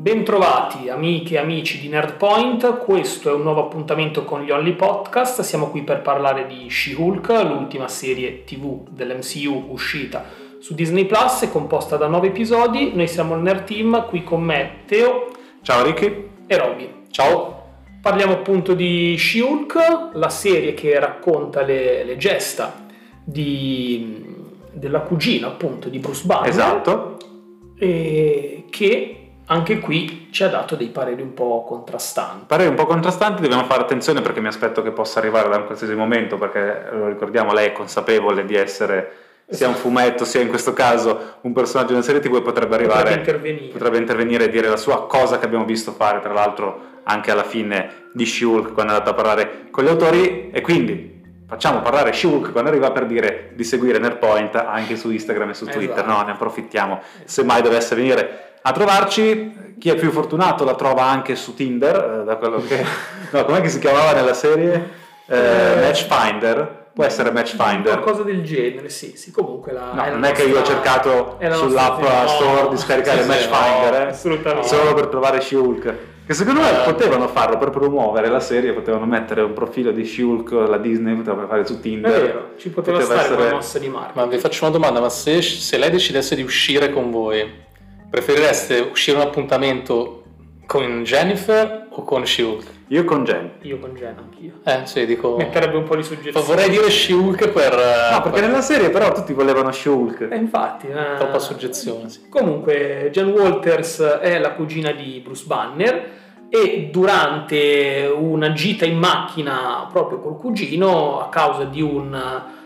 Bentrovati amiche e amici di Nerdpoint, questo è un nuovo appuntamento con gli Only Podcast, siamo qui per parlare di She-Hulk, l'ultima serie tv dell'MCU uscita su Disney Plus, è composta da nove episodi, noi siamo il Nerd Team, qui con me Teo Ciao Ricky e Robby. Ciao Parliamo appunto di She-Hulk, la serie che racconta le, le gesta di, della cugina appunto di Bruce Banner. Esatto. Che anche qui ci ha dato dei pareri un po' contrastanti. Pareri un po' contrastanti, dobbiamo fare attenzione perché mi aspetto che possa arrivare da un qualsiasi momento, perché lo ricordiamo, lei è consapevole di essere sia un fumetto sia in questo caso un personaggio di una serie tv e potrebbe arrivare Potrebbe intervenire. potrebbe intervenire e dire la sua cosa che abbiamo visto fare tra l'altro anche alla fine di Shulk quando è andato a parlare con gli autori e quindi facciamo parlare Shulk quando arriva per dire di seguire Nerdpoint anche su Instagram e su Twitter Esatto. no? Ne approfittiamo se mai dovesse venire a trovarci. Chi è più fortunato la trova anche su Tinder eh, da quello che no com'è che si chiamava nella serie? Eh, Matchfinder? Può essere Matchfinder. Qualcosa del genere, sì, sì, comunque la, No, è la non è che io ho nostra- cercato sull'app nostra- no, store di scaricare sì, Matchfinder no, eh, solo per trovare Shulk. Che secondo me potevano farlo per promuovere la serie, potevano mettere un profilo di Shulk, la Disney poteva fare su È Tinder. vero, ci poteva, stare una mossa di marca. Ma vi faccio una domanda, ma se, se lei decidesse di uscire con voi, preferireste uscire un appuntamento con Jennifer o con She-Hulk? Io con Jen. Io con Jen anch'io. Eh, sì, dico... Metterebbe un po' di suggestioni. Vorrei dire She-Hulk per... eh, No, perché per- nella serie però tutti volevano Shulk. Eh, infatti. eh, Troppa soggezione, sì. Comunque, Jen Walters è la cugina di Bruce Banner e durante una gita in macchina proprio col cugino, a causa di un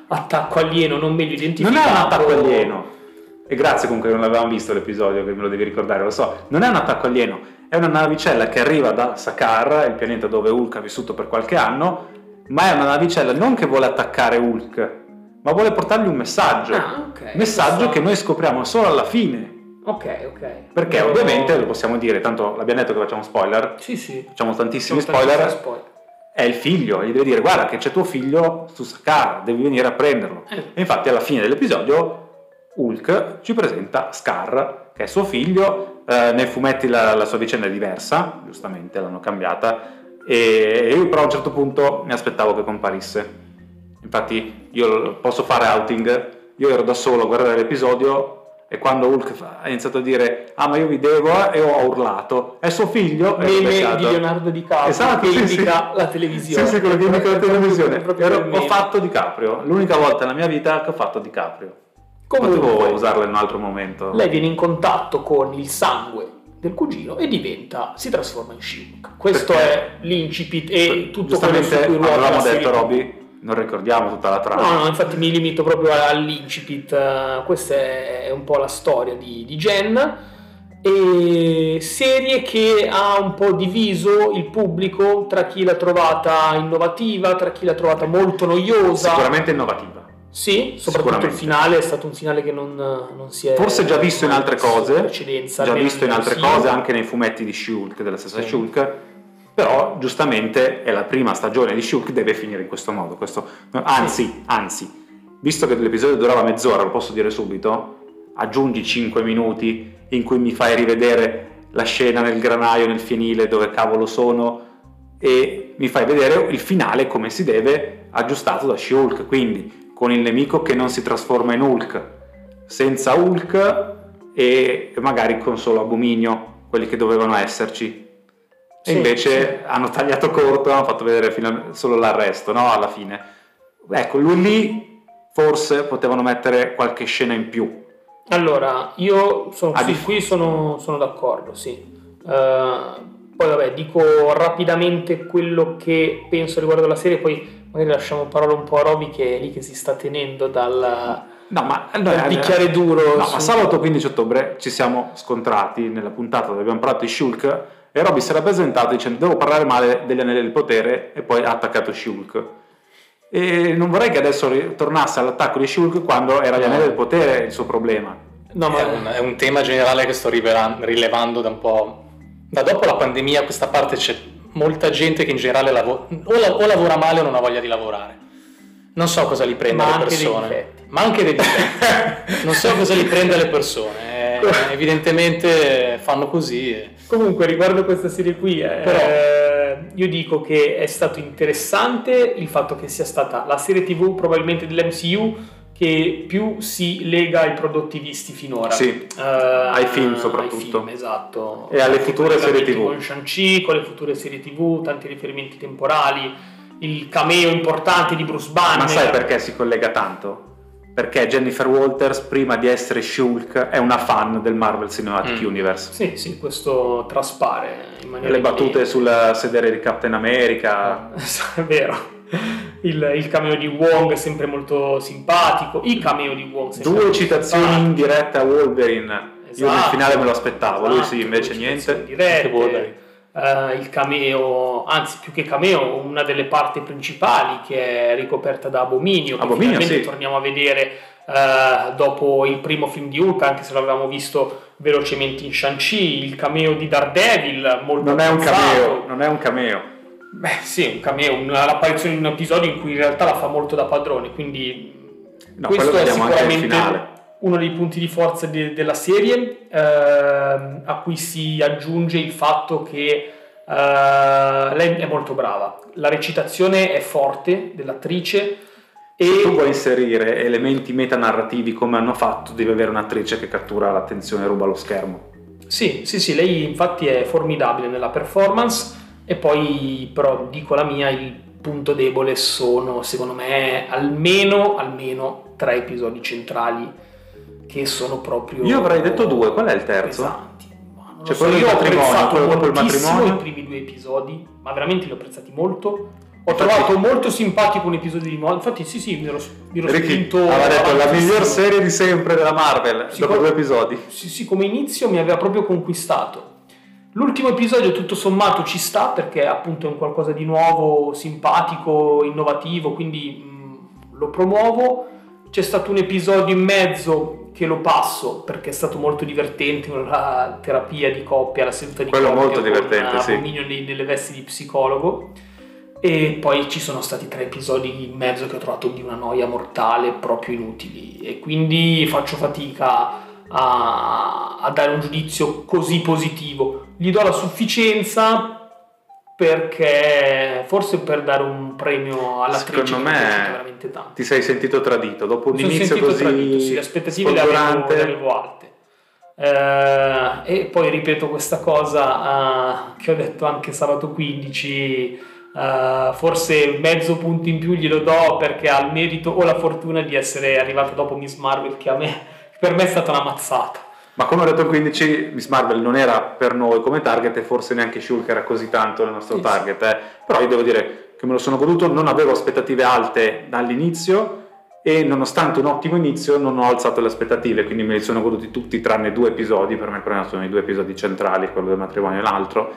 attacco alieno non meglio Non identificato... è un attacco alieno. E grazie comunque che non l'avevamo visto l'episodio, che me lo devi ricordare, lo so. Non è un attacco alieno, è una navicella che arriva da Sakar, il pianeta dove Hulk ha vissuto per qualche anno, ma è una navicella non che vuole attaccare Hulk, ma vuole portargli un messaggio. Ah, ok. Messaggio Questo- che noi scopriamo solo alla fine. Ok, ok. Perché Però- ovviamente, lo possiamo dire, tanto l'abbiamo detto che facciamo spoiler, Sì, sì. facciamo tantissimi Sono tantissimi spoiler, spoiler. è il figlio, gli deve dire guarda che c'è tuo figlio su Sakar, devi venire a prenderlo. Eh. E infatti alla fine dell'episodio Hulk ci presenta Scar, che è suo figlio, eh, nei fumetti la, la sua vicenda è diversa, giustamente l'hanno cambiata, e io però a un certo punto mi aspettavo che comparisse. Infatti io posso fare outing, io ero da solo a guardare l'episodio e quando Hulk ha iniziato a dire ah ma io vi devo eh", e ho urlato, è suo figlio, Meme di Leonardo DiCaprio Esatto, che sì, indica sì. la televisione. Sì, sì, quello che indica la proprio- televisione. è proprio Ero- ho fatto DiCaprio, l'unica volta nella mia vita che ho fatto DiCaprio. Comunque, Potevo usarlo in un altro momento. lei viene in contatto con il sangue del cugino e diventa, si trasforma in She-Hulk. Questo Perché? è l'incipit e tutto quello su cui ruota avevamo detto TV. Non ricordiamo tutta la trama. No, no, infatti mi limito proprio all'incipit, eh, questa è un po' la storia di, di Jen, e serie che ha un po' diviso il pubblico tra chi l'ha trovata innovativa, tra chi l'ha trovata molto noiosa. Sicuramente innovativa. Sì, soprattutto il finale è stato un finale che non, non si è... Forse già visto in altre cose, precedenza, già visto in altre film. cose, anche nei fumetti di Shulk, della stessa Sì. Shulk, però giustamente è la prima stagione di Shulk, deve finire in questo modo. questo- Anzi, anzi, visto che l'episodio durava mezz'ora, lo posso dire subito, aggiungi 5 minuti in cui mi fai rivedere la scena nel granaio, nel fienile, dove cavolo sono, e mi fai vedere il finale come si deve, aggiustato da Shulk, quindi con il nemico che non si trasforma in Hulk, senza Hulk e magari con solo Abominio, quelli che dovevano esserci. E Sì, invece hanno tagliato corto, hanno fatto vedere a- solo l'arresto, no? Alla fine. Ecco, lui lì forse potevano mettere qualche scena in più. Allora, io sono, A sì, qui sono, sono d'accordo, sì. Eh, poi vabbè, dico rapidamente quello che penso riguardo la serie, poi magari lasciamo parola un po' a Roby che è lì che si sta tenendo dal, No, ma dal bicchiere duro. No, su- ma sabato 15 ottobre ci siamo scontrati nella puntata dove abbiamo parlato di Shulk e Robby si era presentato dicendo devo parlare male degli anelli del potere e poi ha attaccato Shulk. E non vorrei che adesso ritornasse all'attacco di Shulk quando era gli anelli del potere il suo problema. No, ma È un, è un tema generale che sto rilevando da un po'. Da dopo la pandemia a questa parte c'è molta gente che in generale lavo- o, la- o lavora male o non ha voglia di lavorare. Non so cosa li prende Ma le persone. Ma anche dei difetti. non so cosa li prende le persone. Eh, evidentemente fanno così. e- Comunque, riguardo questa serie qui, eh, Però- io dico che è stato interessante il fatto che sia stata la serie TV probabilmente dell'MCU che più si lega ai prodotti visti finora. Sì, Eh, ai film soprattutto. Ai film, esatto. E alle future serie TV. Con Shang-Chi, con le future serie TV, tanti riferimenti temporali, il cameo importante di Bruce Banner. Ma sai perché si collega tanto? Perché Jennifer Walters, prima di essere Shulk, è una fan del Marvel Cinematic Mm. Universe. Sì, sì, questo traspare in maniera le battute evidente. sul sedere di Captain America. è vero. Il, il cameo di Wong è sempre molto simpatico. I cameo di Wong Due citazioni in diretta a Wolverine. Io nel Esatto, finale me lo aspettavo, lui sì, esatto, invece niente. dirette. Anche Wolverine. Eh, il cameo, anzi più che cameo, una delle parti principali che è ricoperta da Abominio, che Abominio, finalmente sì. torniamo a vedere eh, dopo il primo film di Hulk, anche se l'avevamo visto velocemente in Shang-Chi, il cameo di Daredevil, molto Non è un cameo, non è un cameo. Beh, sì, un cameo, una- l'apparizione di un episodio in cui in realtà la fa molto da padrone, quindi No, questo è sicuramente. Uno dei punti di forza de- della serie, ehm, a cui si aggiunge il fatto che eh, lei è molto brava, la recitazione è forte dell'attrice Se tu e vuoi inserire elementi metanarrativi come hanno fatto, devi avere un'attrice che cattura l'attenzione e ruba lo schermo. sì, sì, sì, lei infatti è formidabile nella performance e poi però dico la mia, il punto debole sono secondo me almeno, almeno tre episodi centrali che sono proprio... Io avrei detto due, qual è il terzo? pesanti. Cioè, so, quello io ho apprezzato dopo il moltissimo matrimonio? i primi due episodi, ma veramente li ho apprezzati molto. Ho Infatti- trovato molto simpatico un episodio di moda, infatti sì sì, mi ero, mi ero Ricky spinto... aveva detto la miglior serie di sempre della Marvel, Sì, dopo co- due episodi. Sì, sì, come inizio mi aveva proprio conquistato. L'ultimo episodio tutto sommato ci sta perché appunto è un qualcosa di nuovo, simpatico, innovativo, quindi mh, lo promuovo. C'è stato un episodio in mezzo che lo passo perché è stato molto divertente, la terapia di coppia, la seduta di Quello coppia molto con divertente, sì. Nei- nelle vesti di psicologo. E poi ci sono stati tre episodi in mezzo che ho trovato di una noia mortale, proprio inutili. E quindi faccio fatica a, a dare un giudizio così positivo. Gli do la sufficienza perché forse per dare un premio all'attrice Secondo me veramente tanto. Ti sei sentito tradito dopo un Mi inizio così tradito, sì, le aspettative le avevo, le avevo alte. Eh, e poi ripeto questa cosa eh, che ho detto anche sabato 15, eh, forse mezzo punto in più glielo do perché ha il merito o la fortuna di essere arrivato dopo Miss Marvel che a me, per me è stata una mazzata. Ma come ho detto il 15, Miss Marvel non era per noi come target e forse neanche Shulk era così tanto il nostro target. eh. Però io devo dire che me lo sono goduto, non avevo aspettative alte dall'inizio e nonostante un ottimo inizio non ho alzato le aspettative, quindi me li sono goduti tutti tranne due episodi, per me me sono i due episodi centrali, quello del matrimonio e l'altro,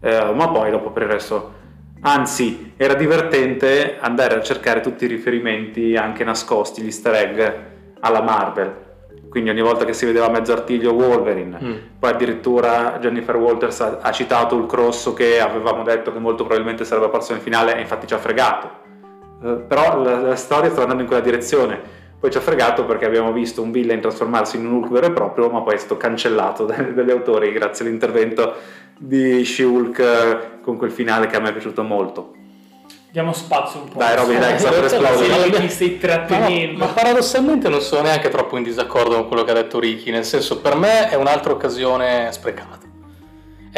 Eh, ma poi dopo per il resto... Anzi, era divertente andare a cercare tutti i riferimenti anche nascosti, gli easter egg alla Marvel. Quindi ogni volta che si vedeva mezzo artiglio Wolverine, Mm. poi addirittura Jennifer Walters ha, ha citato il crosso che avevamo detto che molto probabilmente sarebbe apparso nel finale e infatti ci ha fregato. Eh, però la, la storia sta andando in quella direzione. Poi ci ha fregato perché abbiamo visto un villain trasformarsi in un Hulk vero e proprio, ma poi è stato cancellato dai- dagli autori grazie all'intervento di She-Hulk eh, con quel finale che a me è piaciuto molto. Diamo spazio un po'. Dai, Roby, dai, sta per esplodere. ti stai Ma, trattenendo. ma paradossalmente non sono neanche troppo in disaccordo con quello che ha detto Ricky, nel senso per me è un'altra occasione sprecata.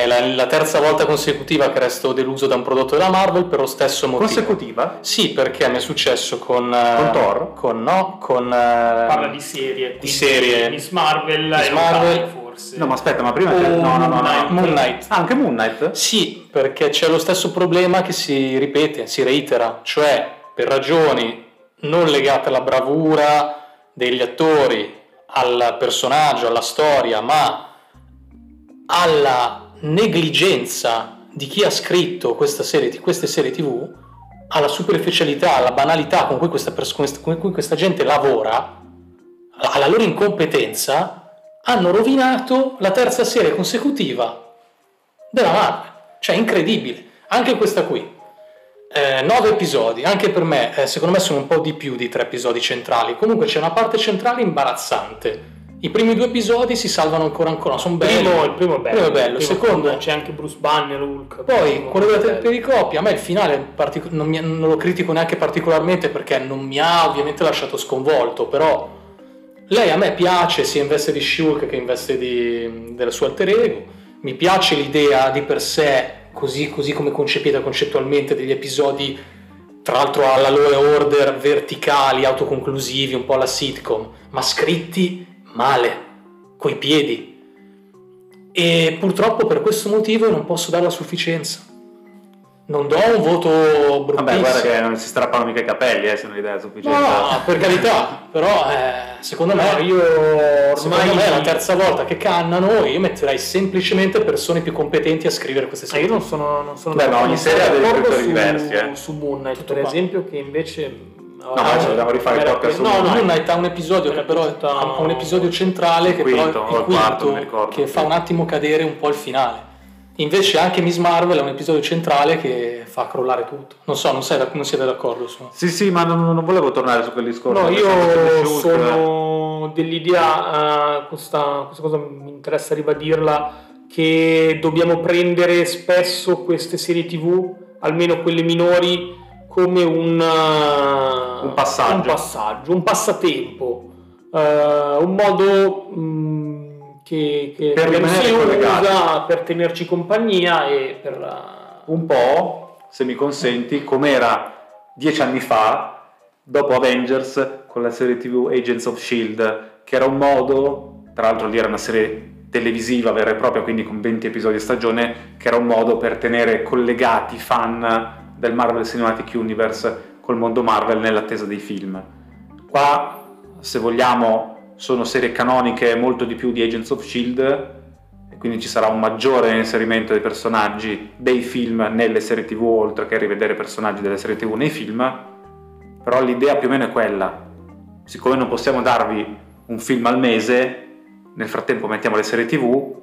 È la, la terza volta consecutiva che resto deluso da un prodotto della Marvel per lo stesso motivo. Consecutiva? Sì, perché mi è successo con... eh, Con Thor? Con, no, con... eh, Parla di serie. quindi serie. Miss Marvel Miss e Marvel. Forse. No, ma aspetta, ma prima... Oh, no, no, no, no. Moon Moon Knight. Ah, anche Moon Knight? Sì, perché c'è lo stesso problema che si ripete, si reitera, cioè per ragioni non legate alla bravura degli attori, al personaggio, alla storia, ma alla negligenza di chi ha scritto serie, queste serie tv, alla superficialità, alla banalità con cui questa, pers- con cui questa gente lavora, alla loro incompetenza, hanno rovinato la terza serie consecutiva della Marvel. Cioè, incredibile. Anche questa qui. Eh, nove episodi, anche per me, eh, secondo me sono un po' di più di tre episodi centrali. Comunque c'è una parte centrale imbarazzante. I primi due episodi si salvano ancora ancora, sono belli. primo, il primo è bello. Primo è bello, Il primo secondo- c'è anche Bruce Banner, Hulk. Poi, Primo, quello della bello. pericopia, a me il finale partic- non, mi- non lo critico neanche particolarmente perché non mi ha ovviamente lasciato sconvolto, però lei a me piace sia in veste di Shulk che in veste di, del suo alter ego, mi piace l'idea di per sé, così, così come concepita concettualmente, degli episodi, tra l'altro alla and Order, verticali, autoconclusivi, un po' alla sitcom, ma scritti male, coi piedi. E purtroppo per questo motivo io non posso dare la sufficienza. Non do un voto bruttissimo. Vabbè, guarda che non si strappano mica i capelli, eh, se non l'idea è sufficiente. No, per carità, però eh, secondo me, No, io secondo ormai me è la terza volta che cannano io metterei semplicemente persone più competenti a scrivere queste Ah, io serie. non sono, non sono Beh, ma ogni serie ha d'accordo scrittori diversi, eh. Su Moon Knight, per qua. esempio, che invece... No, ce lo dobbiamo rifare il podcast No, no, Moon Knight ha un episodio che però ha un episodio centrale che quinto, però è il quarto, che fa un attimo cadere un po' il finale. Invece anche Miss Marvel è un episodio centrale che fa crollare tutto. Non so, non, sei, non siete d'accordo su. Sì, sì, ma non, non volevo tornare su quel discorso. No, io sono dell'idea, eh, questa, questa cosa mi interessa ribadirla, che dobbiamo prendere spesso queste serie tv, almeno quelle minori, come un, eh, Un passaggio. un, passaggio, un passatempo, eh, un modo mm, che, che Per rimanere si usa per tenerci compagnia e per... eh, un po', se mi consenti, come era dieci anni fa, dopo Avengers, con la serie TV Agents of Shield, che era un modo, tra l'altro lì era una serie televisiva vera e propria, quindi con 20 episodi a stagione, che era un modo per tenere collegati fan del Marvel Cinematic Universe col mondo Marvel nell'attesa dei film. Qua, se vogliamo, sono serie canoniche molto di più di Agents of Shield, e quindi ci sarà un maggiore inserimento dei personaggi dei film nelle serie tv oltre che rivedere personaggi delle serie tv nei film però l'idea più o meno è quella siccome non possiamo darvi un film al mese nel frattempo mettiamo le serie tv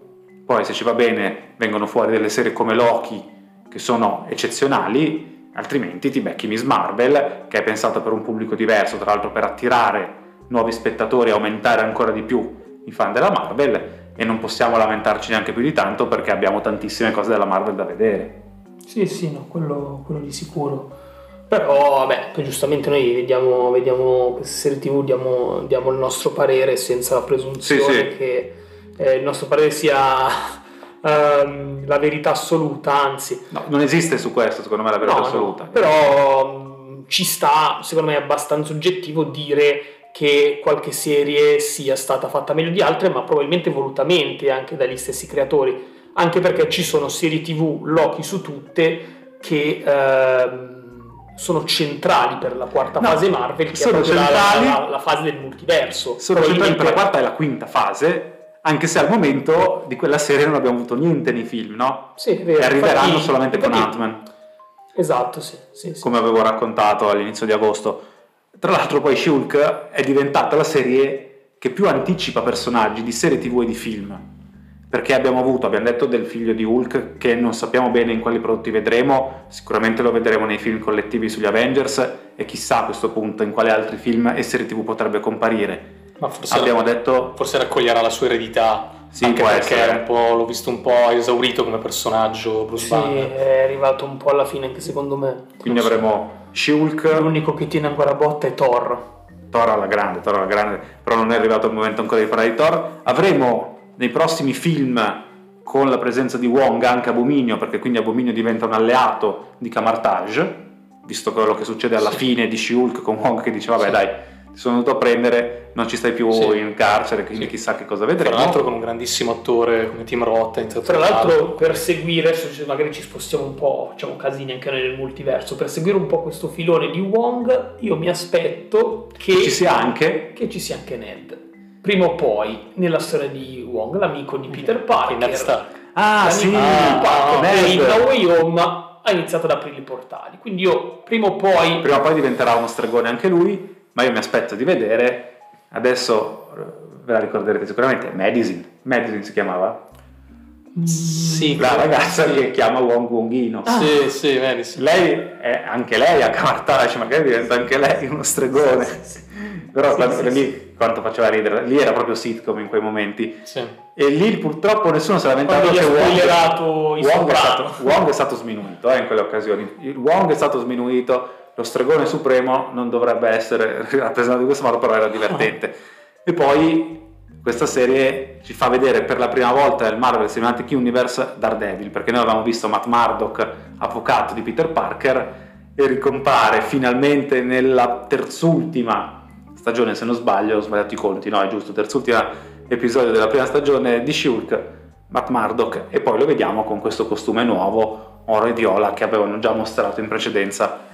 poi se ci va bene vengono fuori delle serie come Loki che sono eccezionali altrimenti ti becchi Miss Marvel che è pensata per un pubblico diverso tra l'altro per attirare nuovi spettatori e aumentare ancora di più i fan della Marvel e non possiamo lamentarci neanche più di tanto perché abbiamo tantissime cose della Marvel da vedere. Sì, sì, no, quello, quello di sicuro. Però, vabbè, poi giustamente noi vediamo, vediamo queste serie TV, diamo, diamo il nostro parere senza la presunzione Sì, sì. che eh, il nostro parere sia ehm, la verità assoluta, anzi. No, non esiste su questo, secondo me, la verità No, no, assoluta. però mh, ci sta, secondo me è abbastanza oggettivo dire che qualche serie sia stata fatta meglio di altre, ma probabilmente volutamente anche dagli stessi creatori, anche perché ci sono serie TV Loki su tutte che ehm, sono centrali per la quarta No, fase Marvel, che sono è proprio la- centrali- la, la fase del multiverso. Sono centrali per la quarta e la quinta fase, anche se al momento di quella serie non abbiamo avuto niente nei film, no? Sì, è vero, E arriveranno infatti- solamente con Ant-Man, Esatto, sì, sì, sì. come avevo raccontato all'inizio di agosto. Tra l'altro poi Shulk è diventata la serie che più anticipa personaggi di serie tv e di film. Perché abbiamo avuto, abbiamo detto del figlio di Hulk che non sappiamo bene in quali prodotti vedremo, sicuramente lo vedremo nei film collettivi sugli Avengers e chissà a questo punto in quali altri film e serie tv potrebbe comparire. Ma forse, Abbiamo detto forse raccoglierà la sua eredità. Sì, anche perché essere. è un po', l'ho visto un po' esaurito come personaggio Bruce Sì, Banner. è arrivato un po' alla fine anche secondo me. Quindi avremo Shulk, L'unico che tiene ancora botta è Thor. Thor alla grande, Thor alla grande, però non è arrivato il momento ancora di parlare di Thor. Avremo nei prossimi film con la presenza di Wong anche Abominio, perché quindi Abominio diventa un alleato di Camartage, visto quello che succede alla Sì. fine di She-Hulk con Wong che dice vabbè Sì. dai, sono venuto a prendere, non ci stai più Sì. in carcere, quindi Sì. chissà che cosa Tra vedremo. l'altro con un grandissimo attore come Tim Roth Tra l'altro, per seguire, adesso magari ci spostiamo un po', facciamo casini anche noi nel multiverso, per seguire un po' questo filone di Wong, io mi aspetto che ci sia anche che ci sia anche Ned. Prima o poi, nella storia di Wong, l'amico di Peter Parker, Ned Stark. Ah sì, Peter Parker, Ned. No Way Home ha iniziato ad aprire i portali. Quindi io, prima o poi, prima o poi diventerà uno stregone anche lui, ma io mi aspetto di vedere, adesso ve la ricorderete sicuramente, Madison, Madison si chiamava? Sì, La ragazza sì. che chiama Wong Wongino. Sì, sì, vedi, sì. Lei è anche lei a Camartage, magari diventa anche lei uno stregone. Però Sì, quando sì, era sì. lì quanto faceva ridere. Lì era proprio sitcom in quei momenti. Sì. E lì purtroppo nessuno si è lamentato Quando che Wong, Wong, è stato, Wong è stato sminuito eh, in quelle occasioni. Wong è stato sminuito, lo stregone supremo non dovrebbe essere rappresentato in questo modo, però era divertente. E poi questa serie ci fa vedere per la prima volta il Marvel Cinematic Universe Daredevil, perché noi avevamo visto Matt Murdock, avvocato di Peter Parker, e ricompare finalmente nella terzultima stagione, se non sbaglio, ho sbagliato i conti, no, è giusto, terzultima episodio della prima stagione di Shulk, Matt Murdock, e poi lo vediamo con questo costume nuovo, oro e viola, che avevano già mostrato in precedenza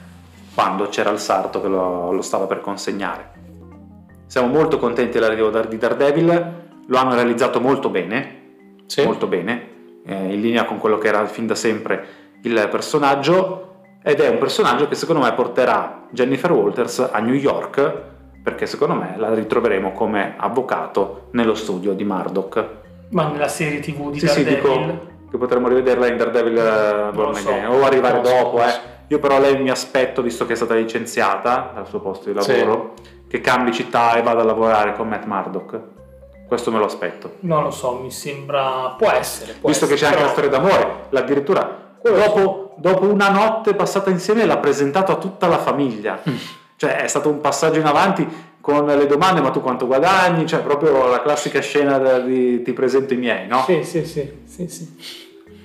quando c'era il sarto che lo, lo stava per consegnare. Siamo molto contenti dell'arrivo di Daredevil, lo hanno realizzato molto bene, Sì. molto bene, eh, in linea con quello che era fin da sempre il personaggio, ed è un personaggio che secondo me porterà Jennifer Walters a New York, perché secondo me la ritroveremo come avvocato nello studio di Murdoch. Ma nella serie tv di Sì, sì, Daredevil... dico che potremmo rivederla in Daredevil eh, Born so, Again, o arrivare so, dopo, lo eh. Io però lei mi aspetto, visto che è stata licenziata dal suo posto di Sì. lavoro, che cambi città e vada a lavorare con Matt Murdock. Questo me lo aspetto. Non lo so, mi sembra... Può essere. Può Visto che c'è essere, anche la però- storia d'amore, addirittura dopo, dopo una notte passata insieme l'ha presentato a tutta la famiglia. Mm. Cioè è stato un passaggio in avanti con le domande, ma tu quanto guadagni? Cioè proprio la classica scena di ti presento i miei, no? Sì, sì, sì, sì, sì.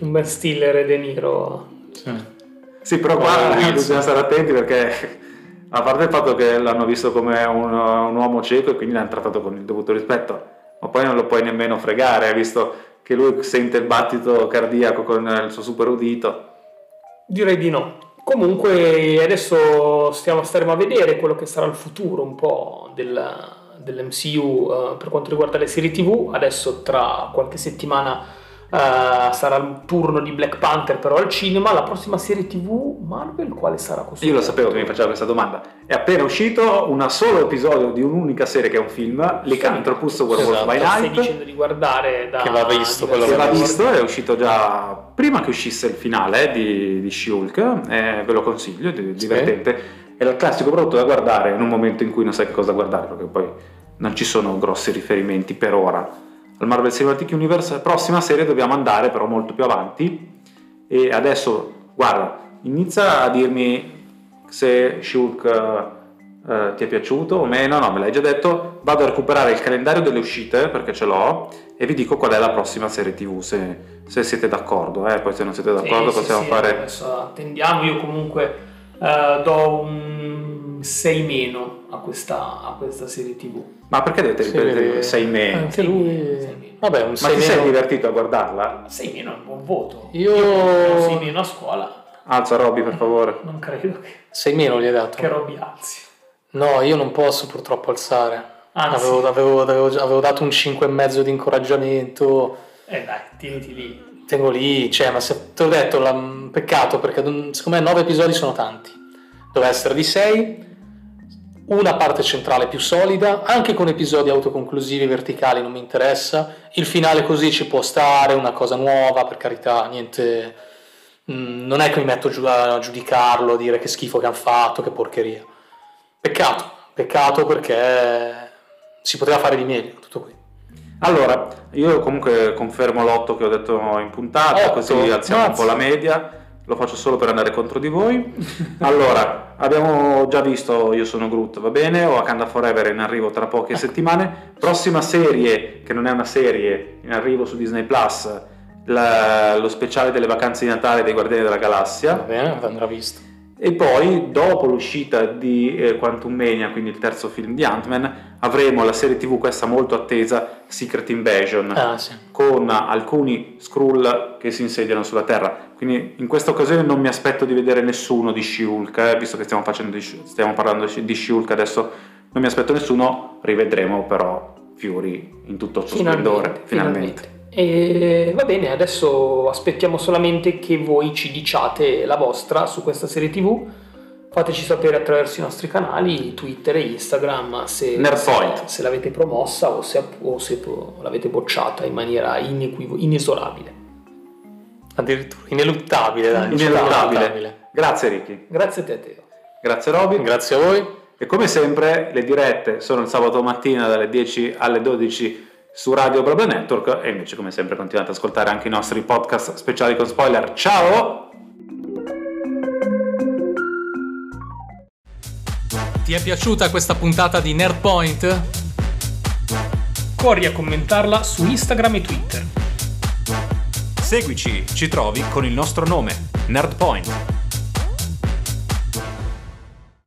Un bel Stiller e De Niro. Sì. Sì, però qua bisogna stare attenti perché a parte il fatto che l'hanno visto come un, un uomo cieco e quindi l'hanno trattato con il dovuto rispetto, ma poi non lo puoi nemmeno fregare, visto che lui sente il battito cardiaco con il suo super udito. Direi di no. Comunque adesso stiamo, staremo a vedere quello che sarà il futuro un po' del, dell'MCU eh, per quanto riguarda le serie TV. Adesso tra qualche settimana eh, sarà il turno di Black Panther però al cinema. La prossima serie TV Marvel quale sarà questo? Io lo sapevo che mi faceva questa domanda. È appena uscito un solo episodio di un'unica serie che è un film, Lycanthropus Werewolf Esatto. by Stai Night, dicendo di guardare da Che va visto, quello che va visto, è uscito già prima che uscisse il finale di, di She-Hulk, eh, ve lo consiglio, è divertente. È il classico prodotto da guardare in un momento in cui non sai che cosa guardare, perché poi non ci sono grossi riferimenti per ora. Al Marvel Cinematic Universe, prossima serie dobbiamo andare però molto più avanti. E adesso, guarda, inizia a dirmi se She-Hulk eh, ti è piaciuto o meno, no, me l'hai già detto. Vado a recuperare il calendario delle uscite perché ce l'ho e vi dico qual è la prossima serie TV se, se siete d'accordo. Eh? Poi se non siete d'accordo sì, possiamo sì, fare... Adesso attendiamo, io comunque eh, do un 6 meno a questa, a questa serie TV. Ma perché dovete ripetere sei meno? Anche lui... Sei meno. Vabbè, un Ma 6 ti sei meno... divertito a guardarla? 6 meno è un buon voto. Io- un 6 meno a scuola, Alza Robby per favore. non credo che, 6 meno gli hai dato. che Robby alzi. No, io non posso purtroppo alzare. Anzi. Avevo, avevo- avevo- avevo dato un 5,5 di incoraggiamento. Eh dai, tieniti lì. Tengo lì, cioè, ma se te l'ho detto, la- peccato perché mm, secondo me 9 episodi sono tanti. Doveva essere di 6, una parte centrale più solida, anche con episodi autoconclusivi verticali non mi interessa. Il finale così ci può stare, una cosa nuova, per carità, niente. mm, Non è che mi metto giù a giudicarlo, a dire che schifo che hanno fatto, che porcheria. Peccato, peccato perché si poteva fare di meglio, tutto qui. Allora, io comunque confermo l'otto che ho detto in puntata, Otto? così alziamo un po' la media. Lo faccio solo per andare contro di voi. Allora, abbiamo già visto Io sono Groot, va bene? O Wakanda Forever in arrivo tra poche settimane. Prossima serie, che non è una serie, in arrivo su Disney Plus, la- lo speciale delle vacanze di Natale dei Guardiani della Va Galassia. bene, andrà visto. E poi, dopo l'uscita di eh, Quantum Mania, quindi il terzo film di Ant-Man, avremo la serie TV, questa molto attesa, Secret Invasion Ah, sì. con alcuni Skrull che si insediano sulla Terra. Quindi in questa occasione non mi aspetto di vedere nessuno di She-Hulk, eh, visto che stiamo, facendo di, stiamo parlando di She-Hulk adesso, non mi aspetto nessuno, rivedremo però Fury in tutto il suo splendore, finalmente. E va bene, adesso aspettiamo solamente che voi ci diciate la vostra su questa serie TV. Fateci sapere attraverso i nostri canali, Twitter e Instagram, se, se, se l'avete promossa o se, o se l'avete bocciata in maniera inequivo- inesorabile. Addirittura ineluttabile, dai. Ineluttabile. Grazie Ricky, Grazie a te, Teo. grazie Robin. Grazie a voi. E come sempre le dirette sono il sabato mattina dalle 10 alle 12 su Radio Blabla Network e invece come sempre continuate ad ascoltare anche i nostri podcast speciali con spoiler. Ciao! Ti è piaciuta questa puntata di Nerdpoint? Corri a commentarla su Instagram e Twitter. Seguici, ci trovi con il nostro nome, Nerdpoint.